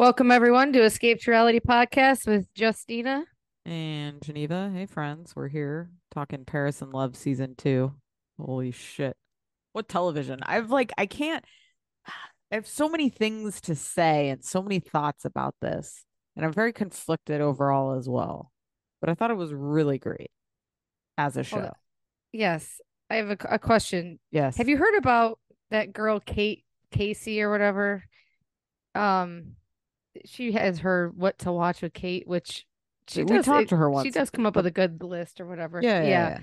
Welcome everyone to Escape to Reality podcast with Justina. And Geneva, hey friends, we're here talking Paris in Love season two. Holy shit. What television? I've like, I can't, I have so many things to say and so many thoughts about this. And I'm very conflicted overall as well. But I thought it was really great as a show. Yes, I have a, a question. yes. Have you heard about that girl Kate Casey or whatever? Um, she has her what to watch with Kate, which she We does, talked it- to her She does come up with a good list or whatever. Yeah, yeah, yeah.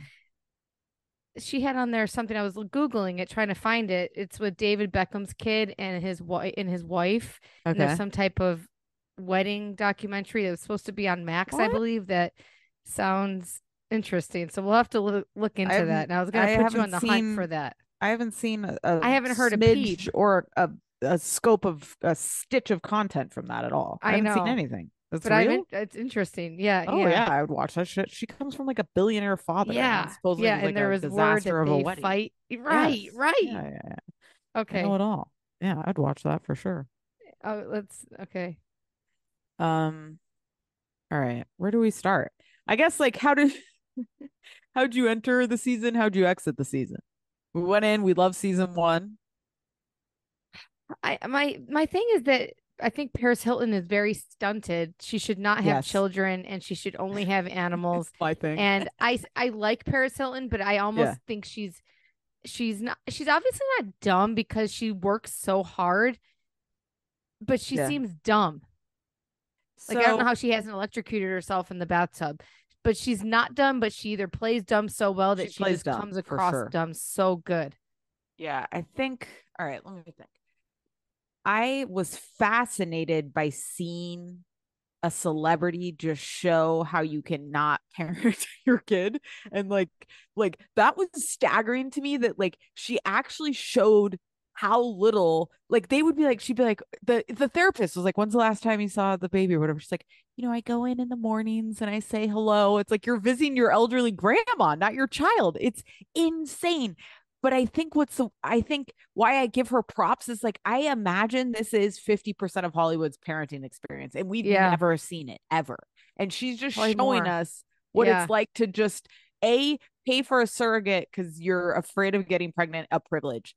She had on there something I was googling it, trying to find it. It's with David Beckham's kid and his wife and his wife. And Okay. there's some type of wedding documentary that was supposed to be on Max, I believe. That sounds interesting. So we'll have to look, look into that. And I was going to put you on the hunt for that. I haven't seen a, a I haven't heard a peep. or a, a scope of a stitch of content from that at all. I, I haven't seen anything. That's But I real? haven't, it's interesting. Yeah. Oh yeah. yeah. I would watch that shit. She comes from like a billionaire father. and Yeah. supposedly Yeah. like, and there a was word disaster that of a wedding. fight. Right. Yes. Right. Yeah, yeah, yeah. I Okay. know it all. Yeah, I'd watch that for sure. Oh, let's, okay. Um, all right. Where do we start? I guess like how did how'd you enter the season? How'd you exit the season? We went in. We love season one. I my my thing is that I think Paris Hilton is very stunted. She should not have Yes. children and she should only have animals. My thing. and I I like Paris Hilton, but I almost Yeah. think she's she's not she's obviously not dumb because she works so hard, but she Yeah. seems dumb. Like I don't know how she hasn't electrocuted herself in the bathtub. But she's not dumb, but she either plays dumb so well that She she, plays just dumb, comes across sure. dumb so good. Yeah, I think. All right, let me think. I was fascinated by seeing a celebrity just show how you cannot parent your kid, and like, like that was staggering to me. That like she actually showed how little. Like they would be like, she'd be like, the the therapist was like, "When's the last time you saw the baby or whatever?" She's like, "You know, I go in in the mornings and I say hello." It's like you're visiting your elderly grandma, not your child. It's insane but I think what's the I think why I give her props is like I imagine this is 50% of Hollywood's parenting experience and we've Yeah. never seen it ever. And she's just Probably showing more. us what Yeah. it's like to just a pay for a surrogate cuz you're afraid of getting pregnant a privilege.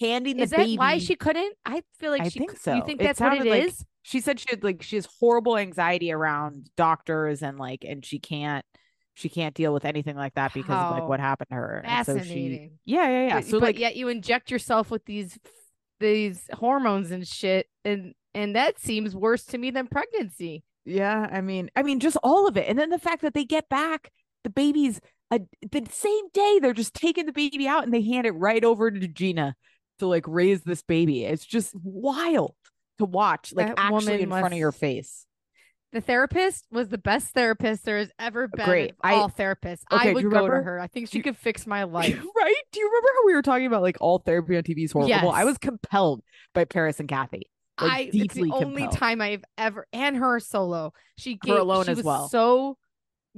Handing the Is the that baby why she couldn't? I feel like I she think so. You think It that's what it like- is? she said she had like she has horrible anxiety around doctors and like and she can't she can't deal with anything like that because of like what happened to her. And so she- Fascinating. yeah, yeah, yeah. But, So but like yet you inject yourself with these these hormones and shit, and and that seems worse to me than pregnancy. Yeah, I mean, I mean, just all of it, and then the fact that they get back the babies a, the same day. They're just taking the baby out and they hand it right over to Gina to like raise this baby. It's just wild to watch, like That actually in front of your face. The therapist was the best therapist there has ever been. Great. I- all therapists. Okay, I would go to her. I think she could fix my life. right? Do you remember how we were talking about like all therapy on TV is horrible? I was compelled by Paris and Kathy. Like, I it's the only time I've ever and her solo. She gave alone she as was well. so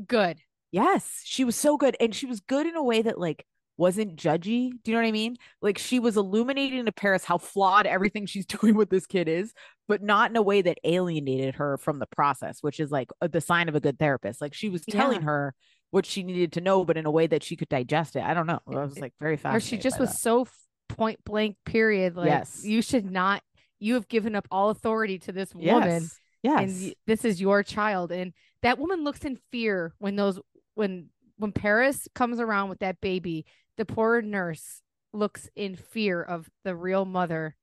good. Yes, she was so good, and she was good in a way that like wasn't judgy. Do you know what I mean? Like she was illuminating to Paris how flawed everything she's doing with this kid is, but not in a way that alienated her from the process, which is like the sign of a good therapist. Like she was telling Yeah. her what she needed to know, but in a way that she could digest it. I don't know. I was like very fast. or she just was that. so point blank period like Yes. you should not you have given up all authority to this woman yes. Yes. and this is your child and that woman looks in fear when those when when paris comes around with that baby the poor nurse looks in fear of the real mother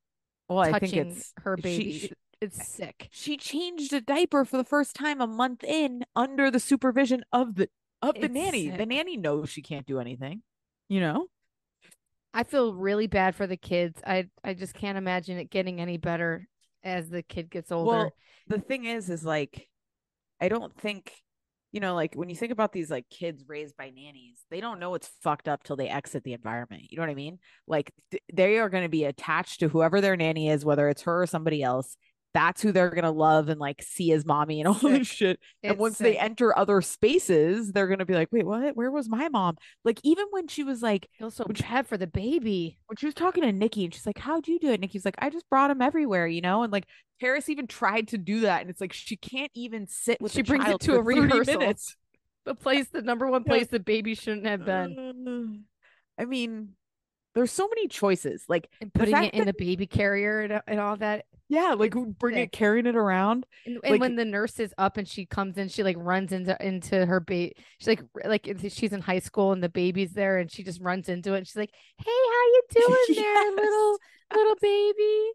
well, I think touching it's her baby she- it's sick she changed a diaper for the first time a month in under the supervision of the of the It's nanny. The nanny knows she can't do anything. You know? i feel really bad for the kids i i just can't imagine it getting any better as the kid gets older Well, the thing is, is like, I don't think, you know, like when you think about these like kids raised by nannies, they don't know it's fucked up till they exit the environment. You know what I mean? Like th- they are going to be attached to whoever their nanny is, whether it's her or somebody else. That's who they're going to love and like see as mommy and all this shit. and It's once they enter other spaces, they're going to be like, wait, what? Where was my mom? Like, even when she was like, feel so Which- bad for the baby when she was talking to Nikki and she's like, How'd you do it? Nikki's like, I just brought him everywhere, you know? And like Paris even tried to do that. And it's like she can't even sit with She the brings it to a for 30 rehearsal. minutes. the place the number one place the baby shouldn't have been I mean, there's so many choices. Like, and putting it in that- the baby carrier and, uh, and all that yeah, like bring it carrying it around. and, and Like- when the nurse is up and she comes in she like runs into into her baby she's like like she's in high school and the baby's there and she just runs into it and she's like hey how you doing there little little baby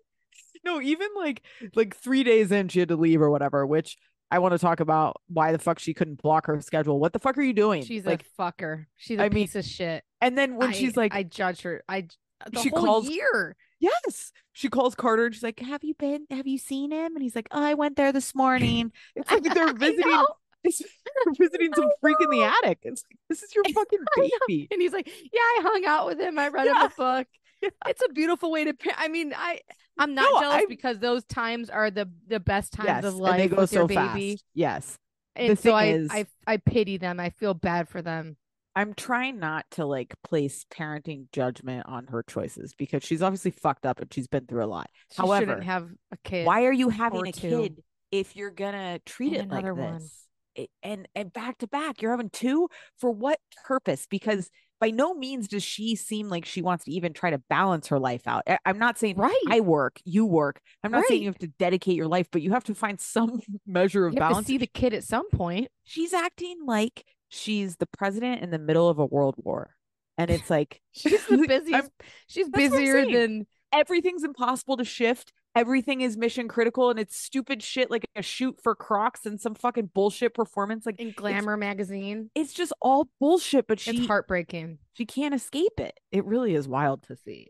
No, even like like three days in, she had to leave or whatever, which I want to talk about why the fuck she couldn't block her schedule. What the fuck are you doing? she's like, fucker she's a I mean, piece of shit and then when I- she's like, i judge her I the she whole calls- year Yes. She calls Carter and she's like, Have you been? Have you seen him? And he's like, Oh, I went there this morning. It's like they're visiting they're visiting some freak in the attic. It's like, this is your fucking baby. And he's like, "Yeah, I hung out with him. I read him a book. Yeah. It's a beautiful way to. I mean, I I'm not No, jealous I- because those times are the the best times Yes. of And life they go with so your baby. fast. Yes. And so I, is- I I pity them. I feel bad for them. I'm trying not to like place parenting judgment on her choices because she's obviously fucked up and she's been through a lot. She However, shouldn't have a kid. Why are you having a two. kid if you're gonna treat And it like another one. this? It- and and back to back, you're having two for what purpose? Because by no means does she seem like she wants to even try to balance her life out. I- I'm not saying right? I work, you work. I'm not saying you have to dedicate your life, but you have to find some measure of you have to balance. see the kid at some point. She's acting like she's the president in the middle of a world war. And it's like She's the I'm- She's That's what I'm busier than everything's impossible to shift. Everything is mission critical and it's stupid shit like a shoot for Crocs and some fucking bullshit performance. Like in Glamour magazine. it's just all bullshit, but It's she heartbreaking. she can't escape it. It really is wild to see.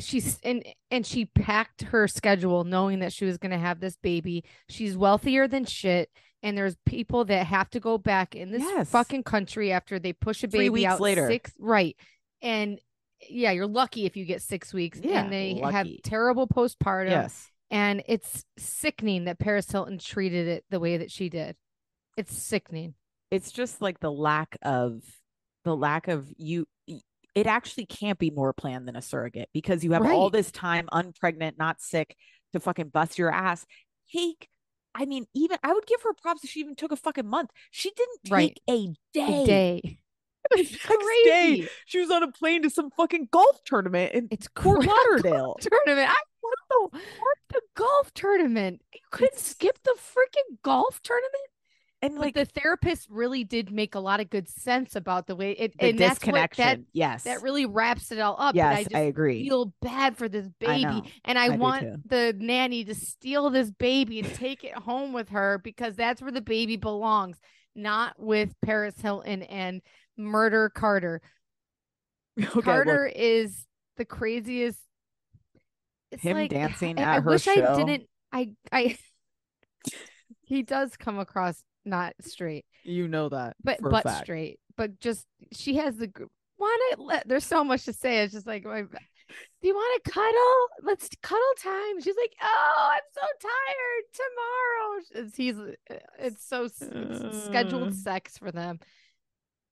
she's and and she packed her schedule knowing that she was going to have this baby she's wealthier than shit and there's people that have to go back in this Yes. fucking country after they push a baby Three baby weeks out later. six right and yeah you're lucky if you get six weeks Yeah, and they have terrible postpartum Yes. and it's sickening that paris hilton treated it the way that she did it's sickening It's just like the lack of the lack of you it actually can't be more planned than a surrogate because you have all this time unpregnant, not sick to fucking bust your ass. Take I mean, even I would give her props if she even took a fucking month. She didn't take Right. a day. a day it's next day, she was on a plane to some fucking golf tournament in it's Fort Lauderdale. tournament. I what the what the golf tournament? You couldn't It's- skip the freaking golf tournament. And Like like the therapist really did make a lot of good sense about the way it the and that's what that disconnection. yes. that really wraps it all up. yes, I I, agree. feel bad for this baby, know. and I, I want the nanny to steal this baby and take it home with her because that's where the baby belongs, not with Paris Hilton and Murder Carter. Okay, Carter is the craziest. It's Him like, dancing I, at I her wish I didn't. I I. he does come across not straight, you know that. but but straight. But just she has the. Why not let? There's so much to say. It's just like, my, do you want to cuddle? Let's cuddle time. She's like, oh, I'm so tired. Tomorrow. It's, he's. uh, It's so it's Uh. scheduled sex for them.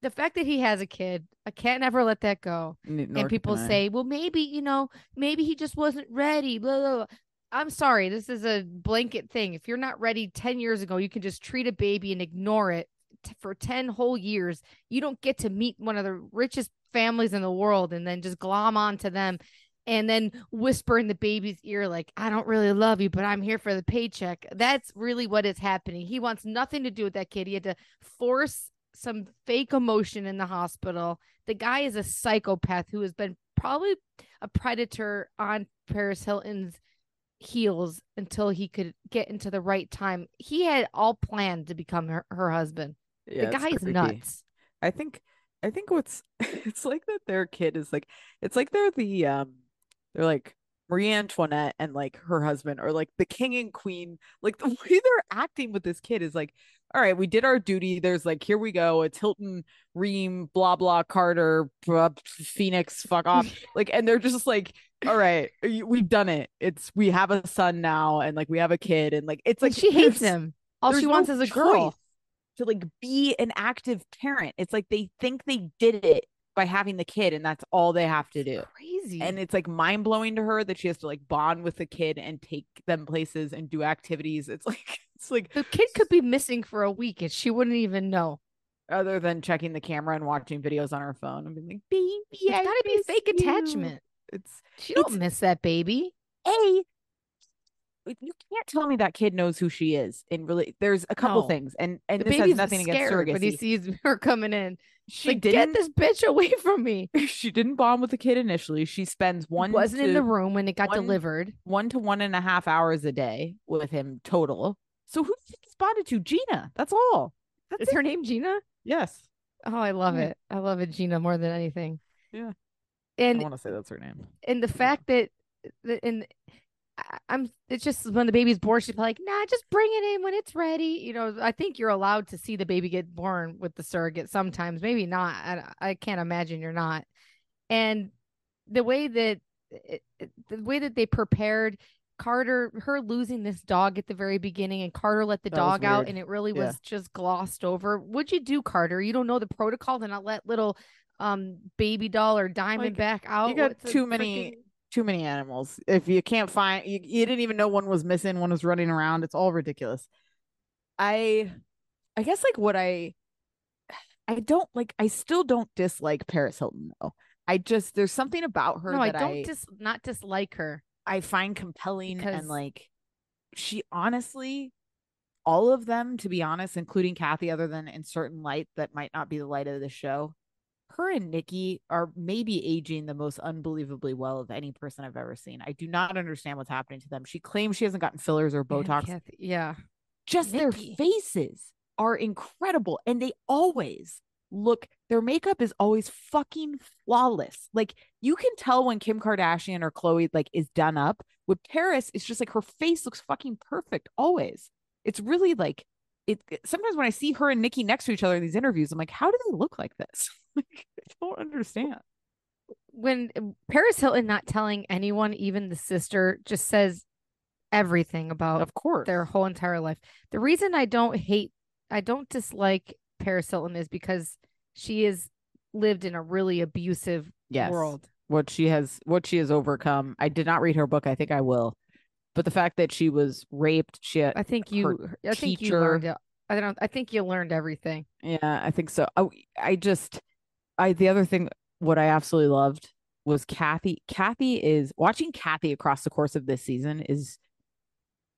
the fact that he has a kid, I can't ever let that go. Nor and people say, well, maybe, you know, maybe he just wasn't ready. Blah, blah, blah. I'm sorry. This is a blanket thing. If you're not ready 10 years ago, you can just treat a baby and ignore it t- for 10 whole years. You don't get to meet one of the richest families in the world and then just glom onto them and then whisper in the baby's ear, like, I don't really love you, but I'm here for the paycheck. That's really what is happening. He wants nothing to do with that kid. He had to force some fake emotion in the hospital. The guy is a psychopath who has been probably a predator on Paris Hilton's heels until he could get into the right time. He had all planned to become her, her husband. Yeah, the guy's creepy. nuts. I think I think what's it's like that their kid is like it's like they're the um they're like Marie Antoinette and like her husband or like the king and queen like the way they're acting with this kid is like all right we did our duty there's like here we go it's Hilton Reum, blah blah Carter blah, Phoenix fuck off like and they're just like all right we've done it it's we have a son now and like we have a kid and like it's Like like she hates him. All she no wants is a girl. to like be an active parent. It's like they think they did it by having the kid, and that's all they have to do. Crazy. And it's like mind blowing to her that she has to like bond with the kid and take them places and do activities. It's like it's like the kid could be missing for a week and she wouldn't even know. other than checking the camera and watching videos on her phone and being like, baby, It's I got to be fake you." attachment. It's She don't It's- miss that baby. a you can't tell me that kid knows who she is. And really, there's a couple No. things, and and The this has baby's nothing against scared surrogacy. when he sees her coming in. she like, didn't. get this bitch away from me. she didn't bond with the kid initially. She spends one Wasn't in the room when it got one- delivered. one to one and a half hours a day with him total. So who you bonded to? Gina. That's all. That's Is it. her name Gina? Yes. Oh, I love Yeah. it. I love it, Gina, more than anything. Yeah. I want to say that's her name. and the fact that and I'm it's just when the baby's born, she's like, nah, just bring it in when it's ready. You know, I think you're allowed to see the baby get born with the surrogate sometimes, maybe not. I, I can't imagine you're not. And the way that it- the way that they prepared Carter, her losing this dog at the very beginning, and Carter let the That dog out, and it really Yeah. was just glossed over. What'd you do, Carter? You don't know the protocol to not let little um baby doll or Diamond Baby out. You got too many- freaking- Too many animals. If you can't find, you, you didn't even know one was missing, one was running around. It's all ridiculous. I, I guess like what I, I don't like. I still don't dislike Paris Hilton though. I just there's something about her No, I don't I dis not dislike her. I find compelling Because- and like she honestly all of them to be honest including Kathy other than in certain light that might not be the light of the show her and Nikki are maybe aging the most unbelievably well of any person I've ever seen. I do not understand what's happening to them. She claims she hasn't gotten fillers or Botox. Kathy- yeah. Just their faces are incredible and they always look their makeup is always fucking flawless. Like you can tell when Kim Kardashian or Khloe like is done up. With Paris, it's just like her face looks fucking perfect always. It's really like it- sometimes when I see her and Nikki next to each other in these interviews, I'm like, how do they look like this? like, I don't understand. When Paris Hilton not telling anyone, even the sister, just says everything about Of course. their whole entire life. The reason I don't hate, I don't dislike Paris Hilton is because she has lived in a really abusive yes. world. What she has what she has overcome. I did not read her book. I think I will. But the fact that she was raped, she had, I think you, I think you learned. I don't. I think you learned everything. Yeah, I think so. I, I just, I the other thing, what I absolutely loved was Kathy. Kathy is watching Kathy across the course of this season is,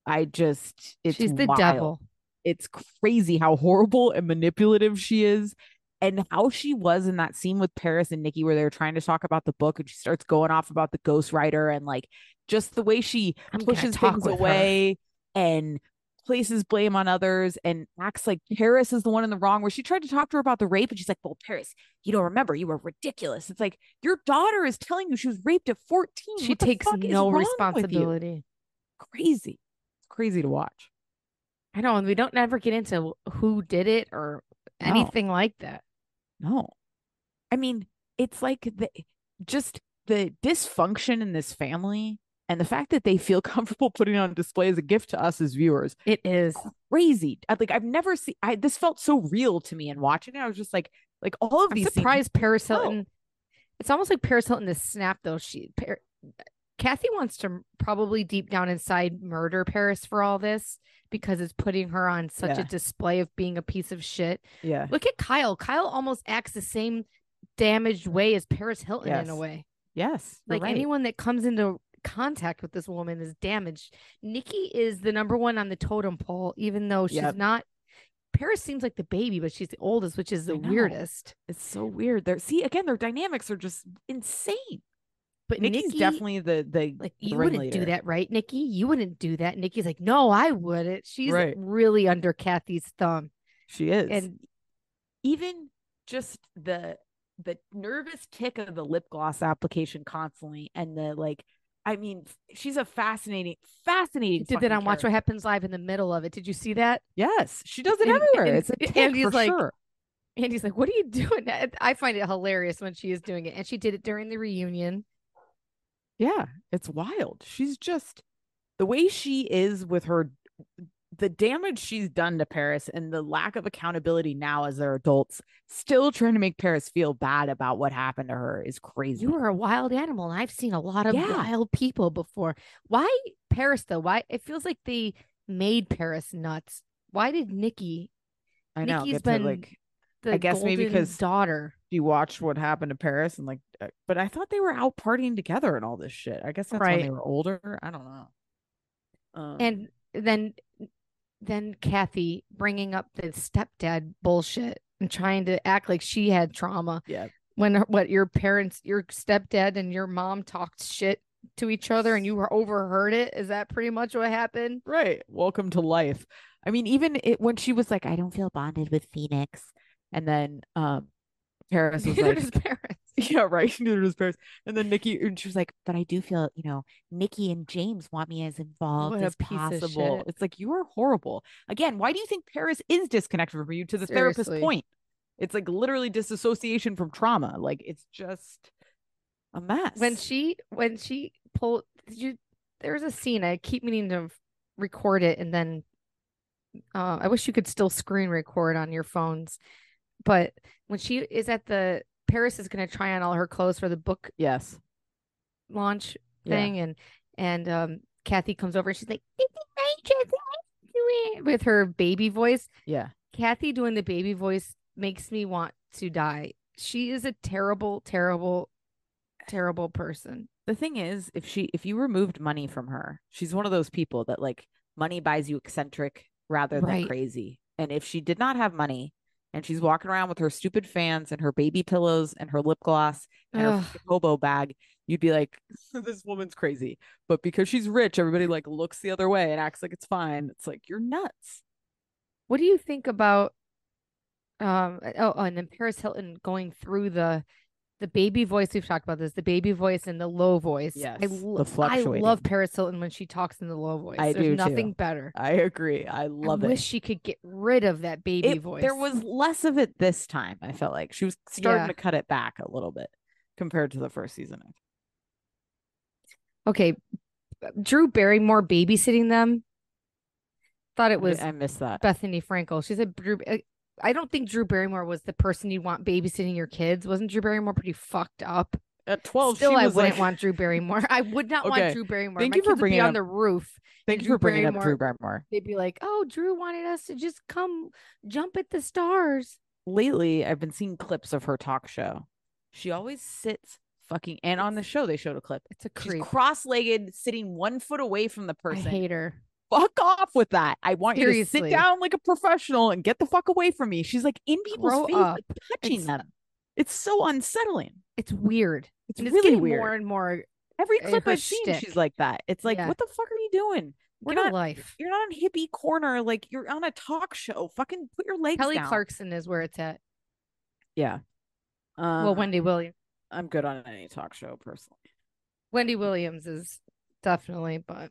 I just, it's She's the wild. devil. It's crazy how horrible and manipulative she is, and how she was in that scene with Paris and Nikki where they were trying to talk about the book, and she starts going off about the Ghost ghostwriter and like just the way she I'm pushes things with her. away and places blame on others and acts like Paris is the one in the wrong. Where she tried to talk to her about the rape, and she's like, "Well, Paris, you don't remember. You were ridiculous." It's like your daughter is telling you she was raped at fourteen. She What takes no wrong with you? responsibility. Crazy, it's crazy to watch. I know, and we don't never get into who did it or No. anything like that. No, I mean it's like the just the dysfunction in this family and the fact that they feel comfortable putting it on display as a gift to us as viewers It is. crazy. Like I've never seen I this felt so real to me and watching it. I was just like Like all of I'm these scenes- surprised Paris Oh. Hilton. It's almost like Paris Hilton is snap though. She Par- Kathy wants to probably deep down inside murder Paris for all this because it's putting her on such Yeah. a display of being a piece of shit. Yeah. Look at Kyle. Kyle almost acts the same damaged way as Paris Hilton in a way. Yes. Like right. anyone that comes into contact with this woman is damaged. Nikki is the number one on the totem pole, even though she's Yep. not. Paris seems like the baby, but she's the oldest, which is the weirdest. It's so weird. There see again, their dynamics are just insane. But Nikki's Nikki, definitely the the like you wouldn't do that, right, Nikki? You wouldn't do that. Nikki's like, no, I wouldn't. She's Right. really under Kathy's thumb, She is. and even just the the nervous tick of the lip gloss application constantly and the like I mean, she's a fascinating, fascinating. she did that on Watch What. Happens Live in the middle of it. Did you see that? Yes, she does it And- everywhere. and- it's a and tick he's for like- sure. And he's like, "What are you doing?" I find it hilarious when she is doing it, and she did it during the reunion. Yeah, it's wild. She's just the way she is with her the damage she's done to Paris and the lack of accountability now as they're adults, still trying to make Paris feel bad about what happened to her is crazy. You are a wild animal, and I've seen a lot of Yeah. wild people before. Why Paris though? Why it feels like they made Paris nuts. Why did Nikki, I know. Nikki's been like the I guess maybe golden 'cause- daughter? you watched what happened to Paris and like, uh, but I thought they were out partying together and all this shit. I guess that's when they were older. I don't know. Um, and then then Kathy bringing up the stepdad bullshit and trying to act like she had trauma yeah, when what your parents your stepdad and your mom talked shit to each other and you were overheard it is that pretty much what happened right. Welcome to life. I mean, even it, when she was like, I don't feel bonded with Phoenix, and then um, Paris was Neither like, parents Yeah, right. Neither does Paris. And then Nikki, and she was like, but I do feel, you know, Nikki and James want me as involved as possible. It's like, you are horrible. Again, why do you think Paris is disconnected from you to the therapist's Seriously. point? It's like literally disassociation from trauma. Like, it's just a mess. when she when she pulled you there's a scene i keep meaning to record it and then uh, i wish you could still screen record on your phones but when she is at the paris is going to try on all her clothes for the book yes. launch thing and and um kathy comes over and she's like "This is my dress, I do it," with her baby voice Yeah. kathy doing the baby voice makes me want to die she is a terrible terrible terrible person The thing is, if she, if you removed money from her, she's one of those people that like money buys you eccentric rather than Right. crazy. And if she did not have money and she's walking around with her stupid fans and her baby pillows and her lip gloss and her Ugh. fucking hobo bag, you'd be like, this woman's crazy. But because she's rich, everybody like looks the other way and acts like it's fine. It's like, you're nuts. What do you think about um oh, oh and then Paris Hilton going through the the baby voice we've talked about this the baby voice and the low voice Yes, I, the lo- I love Paris Hilton when she talks in the low voice I there's do nothing too. better I agree. I love it. I it. wish she could get rid of that baby it, voice There was less of it this time. I felt like she was starting Yeah. to cut it back a little bit compared to the first season. okay Drew Barrymore babysitting them thought it was I missed that. Bethenny Frankel she said Drew uh, I- I don't think Drew Barrymore was the person you'd want babysitting your kids wasn't Drew Barrymore pretty fucked up At twelve, Still, I wouldn't like, want Drew Barrymore. I would not Okay, want Drew Barrymore. thank My you for bringing be on up- the roof. Thank you Drew for bringing up Drew Barrymore- Barrymore. They'd be like, "Oh, Drew wanted us to just come jump at the stars." Lately, I've been seeing clips of her talk show. She always sits fucking, and on the show they showed a clip. It's a She's cross-legged, sitting one foot away from the I person. hate her. Fuck off with that. I want you to sit down like a professional and get the fuck away from me. She's like in people's Grow face, like touching It's- them. It's so unsettling. It's weird. It's and it's really getting weird. more and more. Every uh, clip I've seen, she's like that. It's like, Yeah. what the fuck are you doing? We're Get not. life. You're not on hippie corner. Like you're on a talk show. Fucking put your legs Kelly down. Clarkson is where it's at. Yeah. Um, well, Wendy Williams. I'm good on any talk show personally. Wendy Williams is definitely, but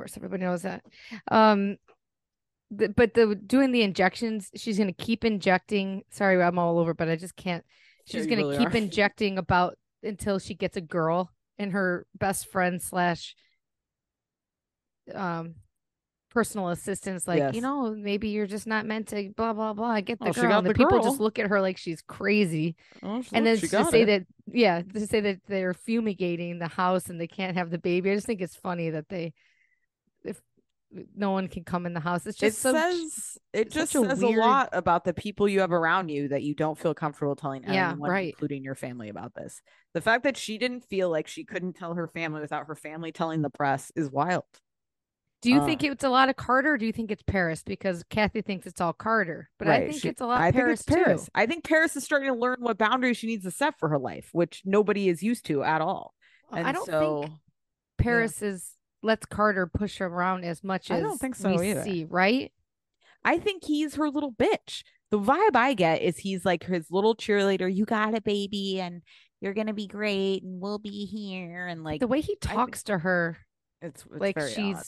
Course, everybody knows that. Um, the, but the doing the injections, she's gonna keep injecting. Sorry, I'm all over, but I just can't. She's you gonna really keep are. injecting about until she gets a girl and her best friend slash um personal assistants like Yes. you know maybe you're just not meant to blah blah blah get the Oh, girl and the, the people girl. just look at her like she's crazy Oh, and then she to say it. that yeah to say that they're fumigating the house and they can't have the baby i just think it's funny that they no one can come in the house it's it just so says it just a says weird- a lot about the people you have around you that you don't feel comfortable telling Yeah, anyone, right. including your family, about this. The fact that she didn't feel like she couldn't tell her family without her family telling the press is wild. do you uh, think it's a lot of carter or do you think it's paris because kathy thinks it's all carter but i think she- it's a lot I paris, think it's Paris. too I think Paris is starting to learn what boundaries she needs to set for her life, which nobody is used to at all. And i don't so think paris is lets carter push her around as much as I don't think so we either. see right I think he's her little bitch. The vibe I get is he's like his little cheerleader. You got it, baby, and you're gonna be great, and we'll be here. And like the way he I talks to her it's, it's like she's odd.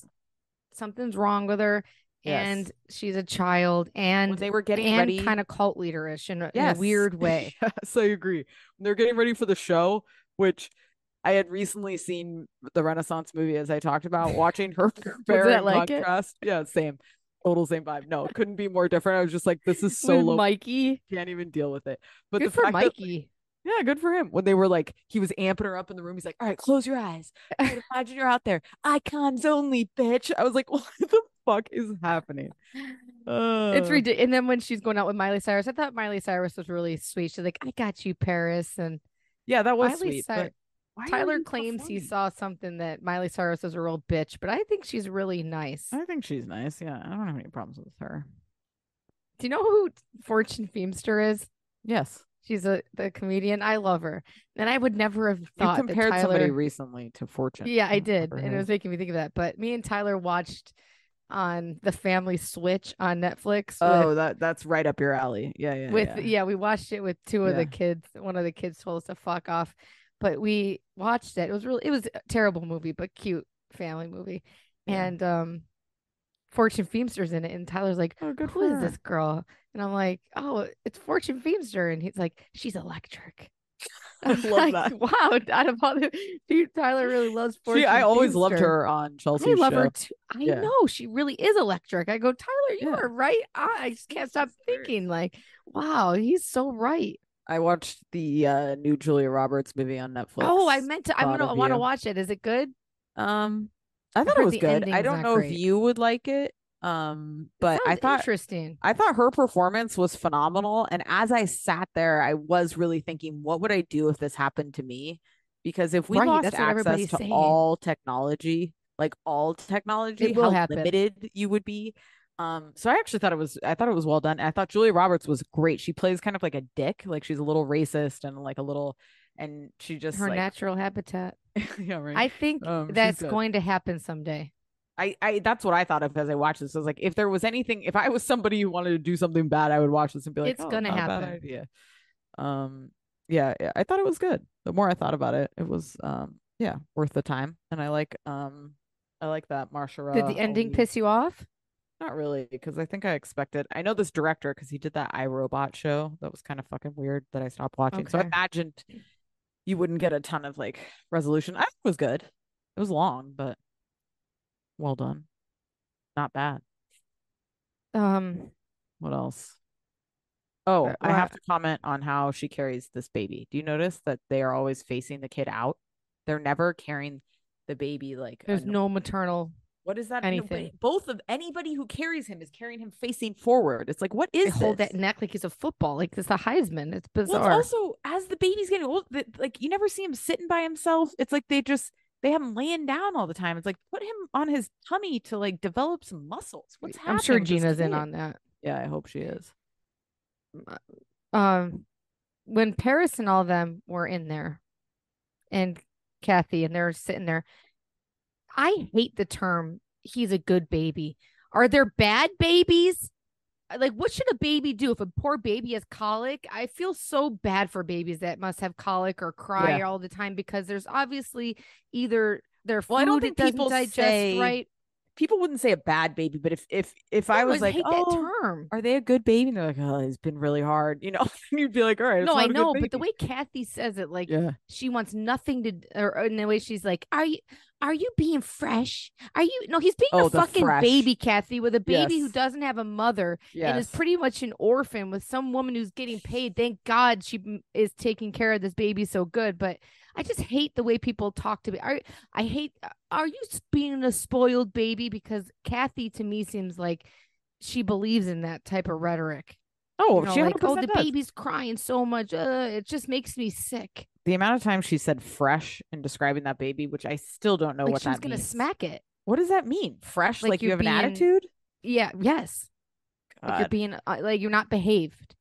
something's wrong with her Yes. and she's a child when and they were getting and ready, kind of cult leaderish in a, in a weird way yes, I agree. When they're getting ready for the show, which I had recently seen the Renaissance movie, as I talked about, watching her in like it? Yeah, same, total same vibe. No, it couldn't be more different. I was just like, this is so with low. mikey Can't even deal with it. But good the for fact that, like, mikey Yeah, good for him. When they were like, he was amping her up in the room. He's like, "All right, close your eyes. Imagine you're out there. Icons only, bitch." I was like, "What the fuck is happening?" it's Uh, ridiculous and then when she's going out with miley cyrus i thought miley cyrus was really sweet she's like i got you paris and Yeah, that was Miley sweet. Why tyler claims he saw something that miley cyrus is a real bitch but i think she's really nice I think she's nice. Yeah, I don't have any problems with her. do you know who fortune feimster is Yes, she's a the comedian i love her and i would never have you thought compared that somebody tyler recently to Fortune. Yeah, I did. And it was making me think of that. But me and Tyler watched on the family switch on Netflix Oh, with, that that's right up your alley. Yeah, yeah. with yeah. yeah. we watched it with two of Yeah. the kids. One of the kids told us to fuck off. But we watched it. It was really it was a terrible movie, but cute family movie. Yeah. And um Fortune Feimster's in it. And Tyler's like, Oh, good Who for her. this girl? And I'm like, Oh, it's Fortune Feimster. And he's like, She's electric. I love like, that. Wow, out of all the dude, Tyler really loves Fortune She, I always loved her on Chelsea. I love show. her too. I Yeah. know she really is electric. I go, Tyler, you Yeah. are right. I just can't stop thinking, like, wow, he's so right. I watched the uh, new Julia Roberts movie on Netflix. oh, I meant to. I'm Thought gonna want to watch it. Is it good? Um, I thought it was good. I don't know great. if you would like it. Um, but I thought interesting. I thought her performance was phenomenal. And as I sat there, I was really thinking, what would I do if this happened to me? Because if we Right, lost access to saying. all technology, like all technology, will how happen. limited you would be. Um, so I actually thought it was I thought it was well done. I thought Julia Roberts was great. She plays kind of like a dick, like she's a little racist and like a little and she just Her like natural habitat. yeah, right. I think Um, that's going to happen someday. I, I that's what I thought of as I watched this. I was like, if there was anything, if I was somebody who wanted to do something bad, I would watch this and be like, It's "Oh, gonna not a bad happen." idea. Um, yeah, yeah, I thought it was good. The more I thought about it, it was um, yeah, worth the time. And I like um, I like that Marsha. Did the ending piss you off? Not really, because I think I expected. I know this director because he did that iRobot show that was kind of fucking weird that I stopped watching. So I imagined you wouldn't get a ton of like resolution. I think it was good. It was long, but well done. Not bad. Um, What else? Oh, Uh, I have to comment on how she carries this baby. Do you notice that they are always facing the kid out? They're never carrying the baby like there's no maternal. What is that? Anything. both of anybody who carries him is carrying him facing forward. It's like what is They is hold that neck like he's a football, like it's a Heisman. It's Well, bizarre. it's also as the baby's getting old, that like you never see him sitting by himself. It's like they just they have him laying down all the time. It's like put him on his tummy to like develop some muscles. What's happening? I'm sure Gina's in on that. Yeah, I hope she is. um when Paris and all them were in there and Kathy and they're sitting there, I hate the term he's a good baby. Are there bad babies? Uh, Like what should a baby do if a poor baby has colic? I feel so bad for babies that must have colic or cry Yeah. all the time because there's obviously either their food Well, I don't think doesn't people digest say right. People wouldn't say a bad baby, but if if if I I was like, oh, term. are they a good baby? And they're like, oh, it's been really hard, you know. You'd be like, all right, No, I not a good know, but the way Kathy says it, like yeah, she wants nothing to or in the way she's like are you are you being fresh? Are you no he's being Oh, a fucking fresh. baby kathy with a baby who doesn't have a mother and is pretty much an orphan with some woman who's getting paid. Thank god she is taking care of this baby so good but i just hate the way people talk to me. Are, i hate are you being a spoiled baby? Because kathy to me seems like she believes in that type of rhetoric. Oh, you know, she like oh the does. baby's crying so much. Uh, it just makes me sick The amount of time she said fresh in describing that baby, which I still don't know like what she was that gonna means. smack it What does that mean? Fresh, Like like, you have an attitude? Yeah, yes. Like you're being uh, like you're not behaved.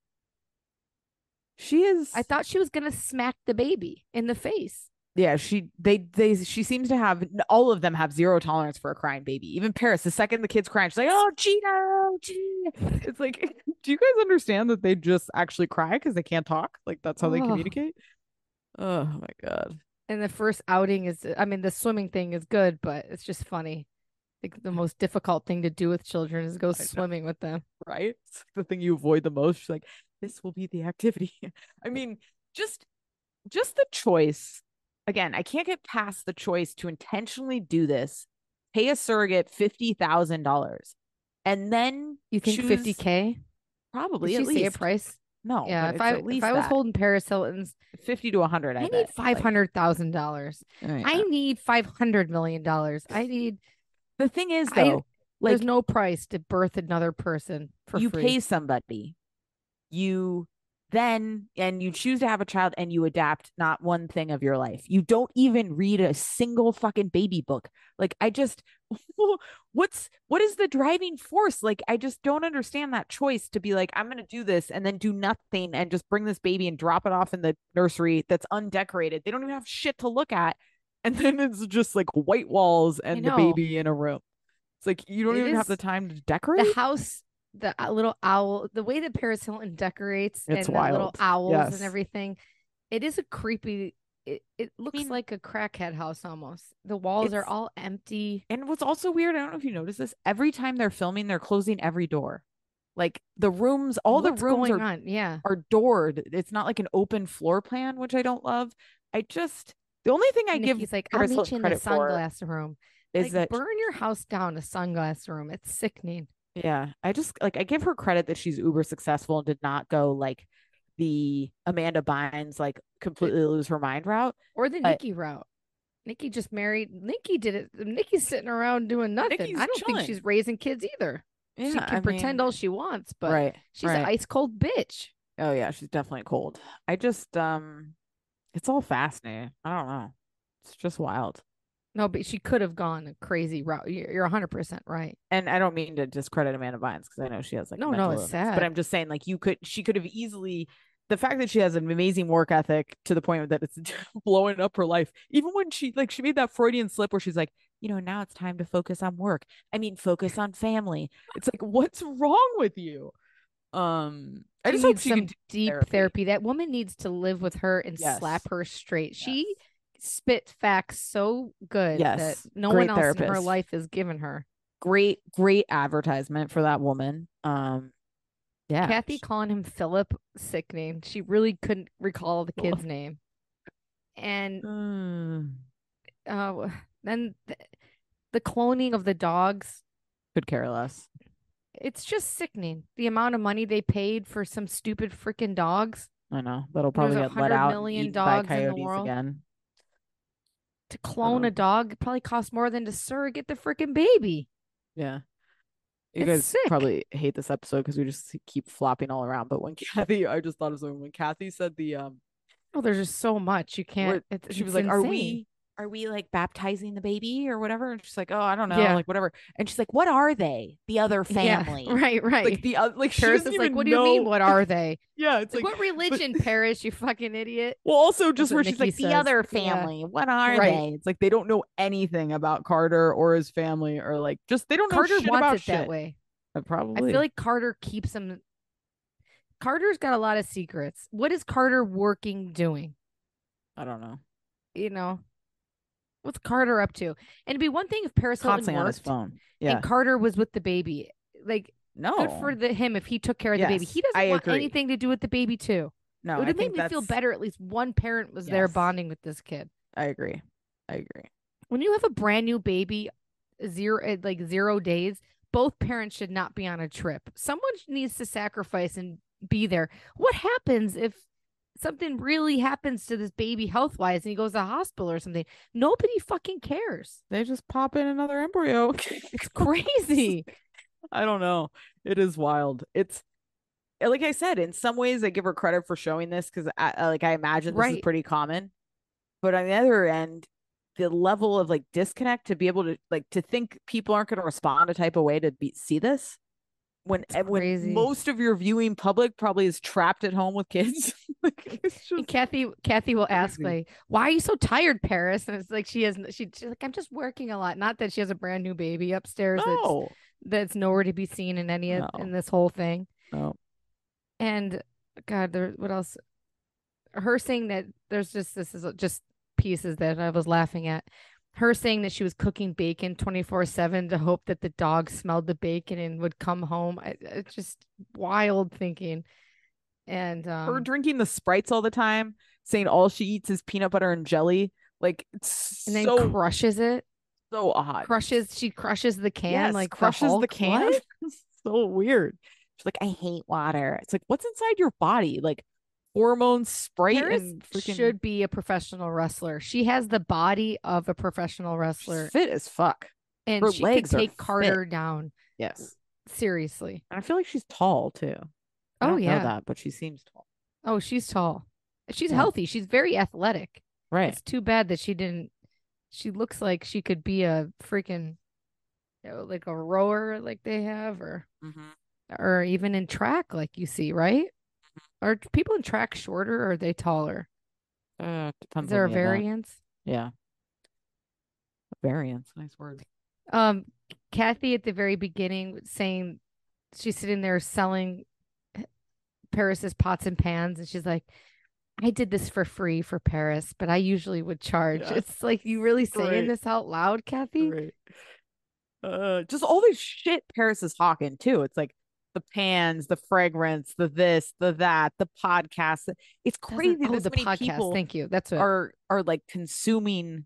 She is. I thought she was gonna smack the baby in the face. yeah, she they they she seems to have all of them have zero tolerance for a crying baby. Even Paris, the second the kid's crying, she's like, "Oh, Gina, Gina." It's like, do you guys understand that they just actually cry because they can't talk? Like that's how they communicate. Oh my god. And the first outing is I mean the swimming thing is good, but it's just funny. Like the most difficult thing to do with children is go know. swimming with them. right? It's the thing you avoid the most. She's like, this will be the activity. I mean, just just the choice. Again, I can't get past the choice to intentionally do this, pay a surrogate fifty thousand dollars, and then You think choose- fifty K? Probably Did at say a price? No, yeah, if I at least if I was that. holding Paris Hilton's, fifty to hundred, I, I, need bet. five Like, hundred thousand dollars. oh, yeah. I need five hundred million dollars. I need the thing is I- though, like there's no price to birth another person for you free. pay somebody you then and you choose to have a child and you adapt not one thing of your life you don't even read a single fucking baby book like i just what's what is the driving force? Like i just don't understand that choice to be like i'm going to do this and then do nothing and just bring this baby and drop it off in the nursery that's undecorated. They don't even have shit to look at. And then it's just like white walls and the baby in a room. It's like you don't It even have the time to decorate? the house the uh, little owl the way that paris hilton decorates It's and the little owls Yes. and everything it is a creepy it, it looks mean- like a crackhead house almost. The walls are all empty. And what's also weird, I don't know if you notice this, every time they're filming, they're closing every door. Like the rooms, all What's the rooms are, on? Yeah. are doored. It's not like an open floor plan, which I don't love. I just the only thing I and give he's like i'll meet you in the for sunglass room. is like that burn your house down a sunglass room. It's sickening. Yeah, I just like I give her credit that she's uber successful and did not go like the Amanda Bynes like completely lose her mind route. or the But- nikki route nikki just married nikki did it nikki's sitting around doing nothing Nikki's i don't think she's raising kids either Yeah, she I can pretend mean, all she wants but right. she's right. an ice cold bitch Oh yeah, she's definitely cold. I just um it's all fascinating. I don't know. It's just wild. No, but she could have gone a crazy route. You're, you're 100% right. and I don't mean to discredit Amanda Bynes because I know she has like No, no, it's illness, sad. But I'm just saying, like you could, she could have easily. The fact that she has an amazing work ethic to the point that it's blowing up her life, even when she like she made that Freudian slip where she's like, you know, now it's time to focus on work. I mean, focus on family. It's like, what's wrong with you? Um, I She just hope she some deep therapy. therapy. That woman needs to live with her and slap her straight. She Yes. Spit facts so good Yes, that no one else in her life has given her. great, great advertisement for that woman. Um, yeah, Kathy calling him Philip, sickening. She really couldn't recall the kid's name. And Mm, uh, then the, the cloning of the dogs. could care less. it's just sickening the amount of money they paid for some stupid freaking dogs I know that'll probably get let out million eaten by dogs in the world. again. To clone a dog. Probably costs more than to surrogate the freaking baby. Yeah. You It's guys sick. probably hate this episode because we just keep flopping all around. But when Kathy, I just thought of something. When Kathy said the um, Oh, there's just so much you can't. She was like, "Are we are we like baptizing the baby or whatever?" And she's like, "Oh, I don't know, Yeah. like whatever." And she's like, "What are they? The other Yeah, family?" right, right. Like the other, like Paris is like, what do you mean? What are they? Yeah, it's Like, like, what religion, Paris? You fucking idiot. well, also just where she's Nikki like the says. other Yeah. family. What are Right. they? It's like they don't know anything about Carter or his family, or like just they don't know Carter shit wants about it that way. Uh, Probably. I feel like Carter keeps him. Carter's got a lot of secrets. What is Carter working doing? I don't know. You know, what's Carter up to? And it'd be one thing if Paris Hilton Constantly on his worked phone. Yeah. and Carter was with the baby. Like, no. good for the him if he took care of the baby. Yes, He doesn't I want agree. anything to do with the baby too. no. it would I have made think me feel that's- better. At least one parent was there Yes. bonding with this kid. I agree. I agree. when you have a brand new baby zero at like zero days both parents should not be on a trip someone needs to sacrifice and be there what happens if something really happens to this baby health wise and he goes to the hospital or something nobody fucking cares They just pop in another embryo. it's crazy I don't know. It is wild. It's like I said, in some ways, I give her credit for showing this because, like, I imagine this is pretty common. But on the other end, the level of like disconnect to be able to like to think people aren't going to respond a type of way to be see this when when most of your viewing public probably is trapped at home with kids. like, just kathy kathy will ask like why are you so tired paris? And it's like she has she, she's like i'm just working a lot. Not that she has a brand new baby upstairs that's no, that's nowhere to be seen in any of No. in this whole thing. No. and god there what else? Her saying that there's just this is just pieces that i was laughing at her saying that she was cooking bacon 24 7 to hope that the dog smelled the bacon and would come home it's just wild thinking and um her drinking the sprites all the time, saying all she eats is peanut butter and jelly. Like it's and then so crushes it so odd. crushes she crushes the can Yes, like crushes the, Hulk. can. So weird. She's like, I hate water. It's like, what's inside your body? Like hormones, Sprite, Paris and freaking should be a professional wrestler. She has the body of a professional she's wrestler, fit as fuck. and her she legs could are take fit. Carter down. Yes, Seriously. and I feel like she's tall too. I Oh, don't yeah. know that, but she seems tall. Oh, she's tall. She's Yeah. healthy. She's very athletic. Right. It's too bad that she didn't. She looks like she could be a freaking, you know, like a rower, like they have, or mm-hmm. or even in track, like you see, right? Are people in track shorter or are they taller? Uh, Is there a on the event. variance? Yeah. Variance. Nice word. Um, Kathy at the very beginning saying she's sitting there selling Paris's pots and pans, and she's like, "I did this for free for Paris, but I usually would charge." Yes. It's like you really saying Right. this out loud, Kathy? Right. Uh, just all this shit Paris is hawking too. It's like the pans, the fragrance, the this, the that, the podcast. It's Doesn't- crazy. Oh, this the many podcast. people Thank you. That's what. are are like consuming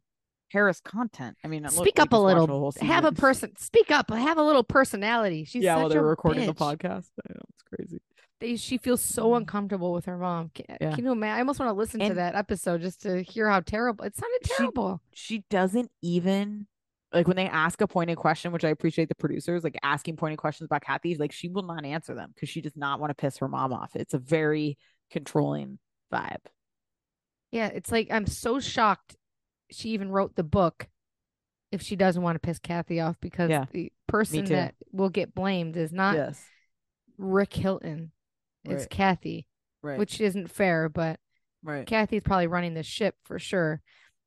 Paris content. I mean, Speak we up a little. whole Have a person speak up. Have a little personality. She's yeah, such while they're a recording the podcast. I know it's crazy. They, she feels so uncomfortable with her mom. Can, Mm. Yeah. can you imagine? I almost want to listen to that episode just to hear how terrible it sounded. She- Terrible. She doesn't even like when they ask a pointed question, which I appreciate the producers like asking pointed questions about Kathy. Like she will not answer them because she does not want to piss her mom off. It's a very controlling vibe. Yeah, it's like I'm so shocked she even wrote the book if she doesn't want to piss Kathy off because Yeah, the person that will get blamed is not yes, Rick Hilton. It's Right. Kathy, right, which isn't fair, but right. Kathy's probably running the ship for sure.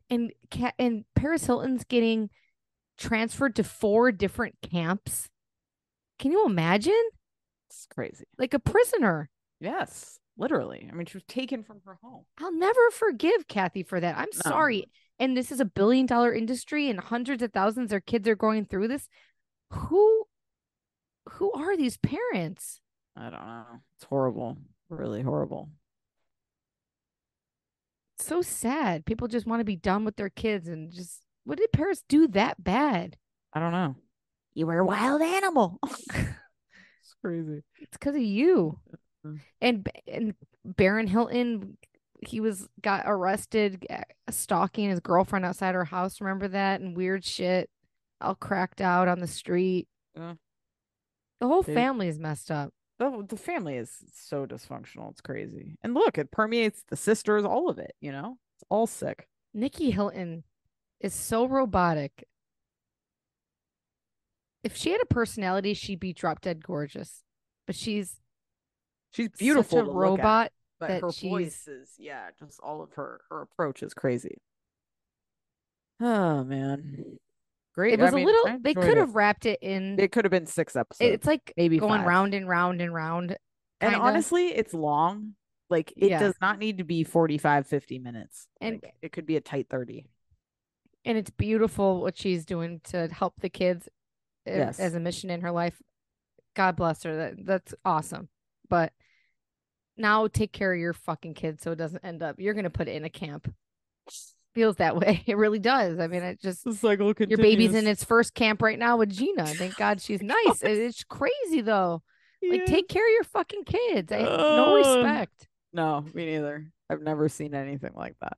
And and Paris Hilton's getting transferred to four different camps. Can you imagine? It's crazy. Like a prisoner. Yes, literally. I mean, she was taken from her home. I'll never forgive Kathy for that. I'm No. sorry. And this is a billion dollar industry and hundreds of thousands of kids are going through this. Who who are these parents? I don't know. It's horrible. Really horrible. So sad. People just want to be done with their kids and just what did Paris do that bad? I don't know. You were a wild animal. It's crazy. It's because of you. Mhm. And and Baron Hilton, he was got arrested uh, stalking his girlfriend outside her house. Remember that? And weird shit, all cracked out on the street. Yeah. The whole family is messed up. The, the family is so dysfunctional. It's crazy. And look, it permeates the sisters, all of it, you know? It's all sick. Nicky Hilton is so robotic. If she had a personality, she'd be drop dead gorgeous. But she's She's beautiful such a to look at, robot. but that her she's- voice is yeah, just all of her her approach is crazy. Oh man. Great. It was I mean, a little. They could have wrapped it in. It could have been six episodes. it's like maybe going five. round and round and round. and kinda. honestly, it's long. Like it Yeah. does not need to be 45, 50 minutes. And- Like, it could be a tight 30. And it's beautiful what she's doing to help the kids uh, Yes. as a mission in her life. God bless her. That that's awesome. But now take care of your fucking kids so it doesn't end up you're gonna put it in a camp. Feels that way. It really does. I mean, it just The cycle your baby's in its first camp right now with Gina. Thank God she's nice. It- It's crazy though. Like take care of your fucking kids. I no Oh. respect. No, me neither. I've never seen anything like that.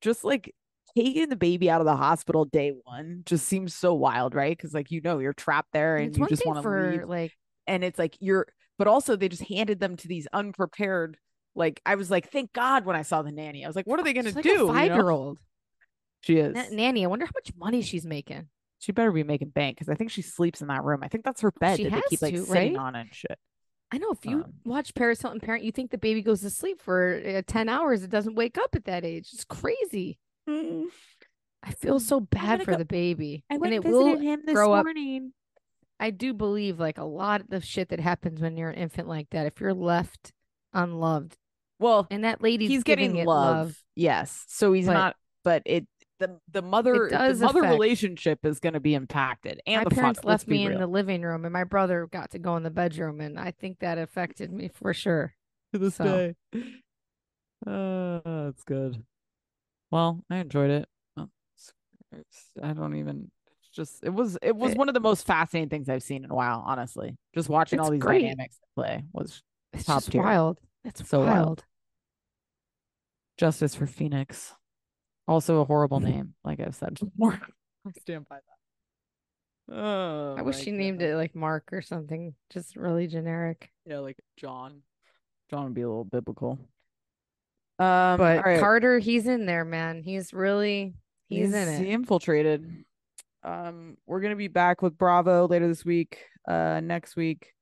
Just like taking the baby out of the hospital day one just seems so wild, right? Because like you know you're trapped there And it's you just want to leave, like and it's like you're. But also they just handed them to these unprepared. Like I was like, thank God when I saw the nanny, I was like, what are they gonna like do? five year old. She is. Nanny, I wonder how much money she's making. She better be making bank because I think she sleeps in that room. I think that's her bed She that they keep like to, sitting right? on and shit. I know if you Um, watch Paris Hilton Parent, you think the baby goes to sleep for uh, 10 hours. It doesn't wake up at that age. It's crazy. I feel so bad for go- the baby. I and went it and will visited him this grow up. morning. I do believe like a lot of the shit that happens when you're an infant like that, if you're left unloved, Well, and that lady's he's getting love. love. Yes. So he's But- not but it the the mother the mother affect- relationship is going to be impacted and my the parents father. left be me in the living room, and my brother got to go in the bedroom, and I think that affected me for sure. to this so. day. Uh, that's good. Well, I enjoyed it. Uh, it's- I don't even it's just it was it was It- one of the most fascinating things I've seen in a while, honestly. Just watching all these great. dynamics play was It's Top just tier. wild. It's So wild. wild. justice for Phoenix. Also a horrible name, like I've said before. I stand by that. Oh, I wish she named it like Mark or something, just really generic. Yeah, like John. John would be a little biblical. Um, But right. Carter, he's in there, man. He's really he's, in it. He infiltrated. Um, we're gonna be back with Bravo later this week. Uh, next week,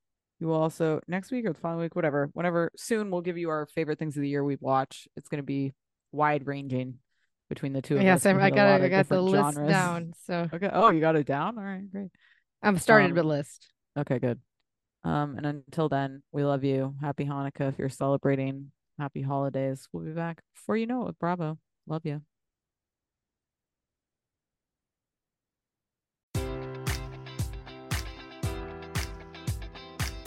you will also next week or the following week, whatever, whenever soon, we'll give you our favorite things of the year we've watched. It's gonna be wide ranging between the two of Yes, us. I, I got I got the list genres. down. So Okay. Oh, you got it down. All right, great. I'm started Um, the list. Okay, good. Um, and until then, we love you. Happy Hanukkah if you're celebrating. Happy holidays. We'll be back before you know it Bravo. Love you.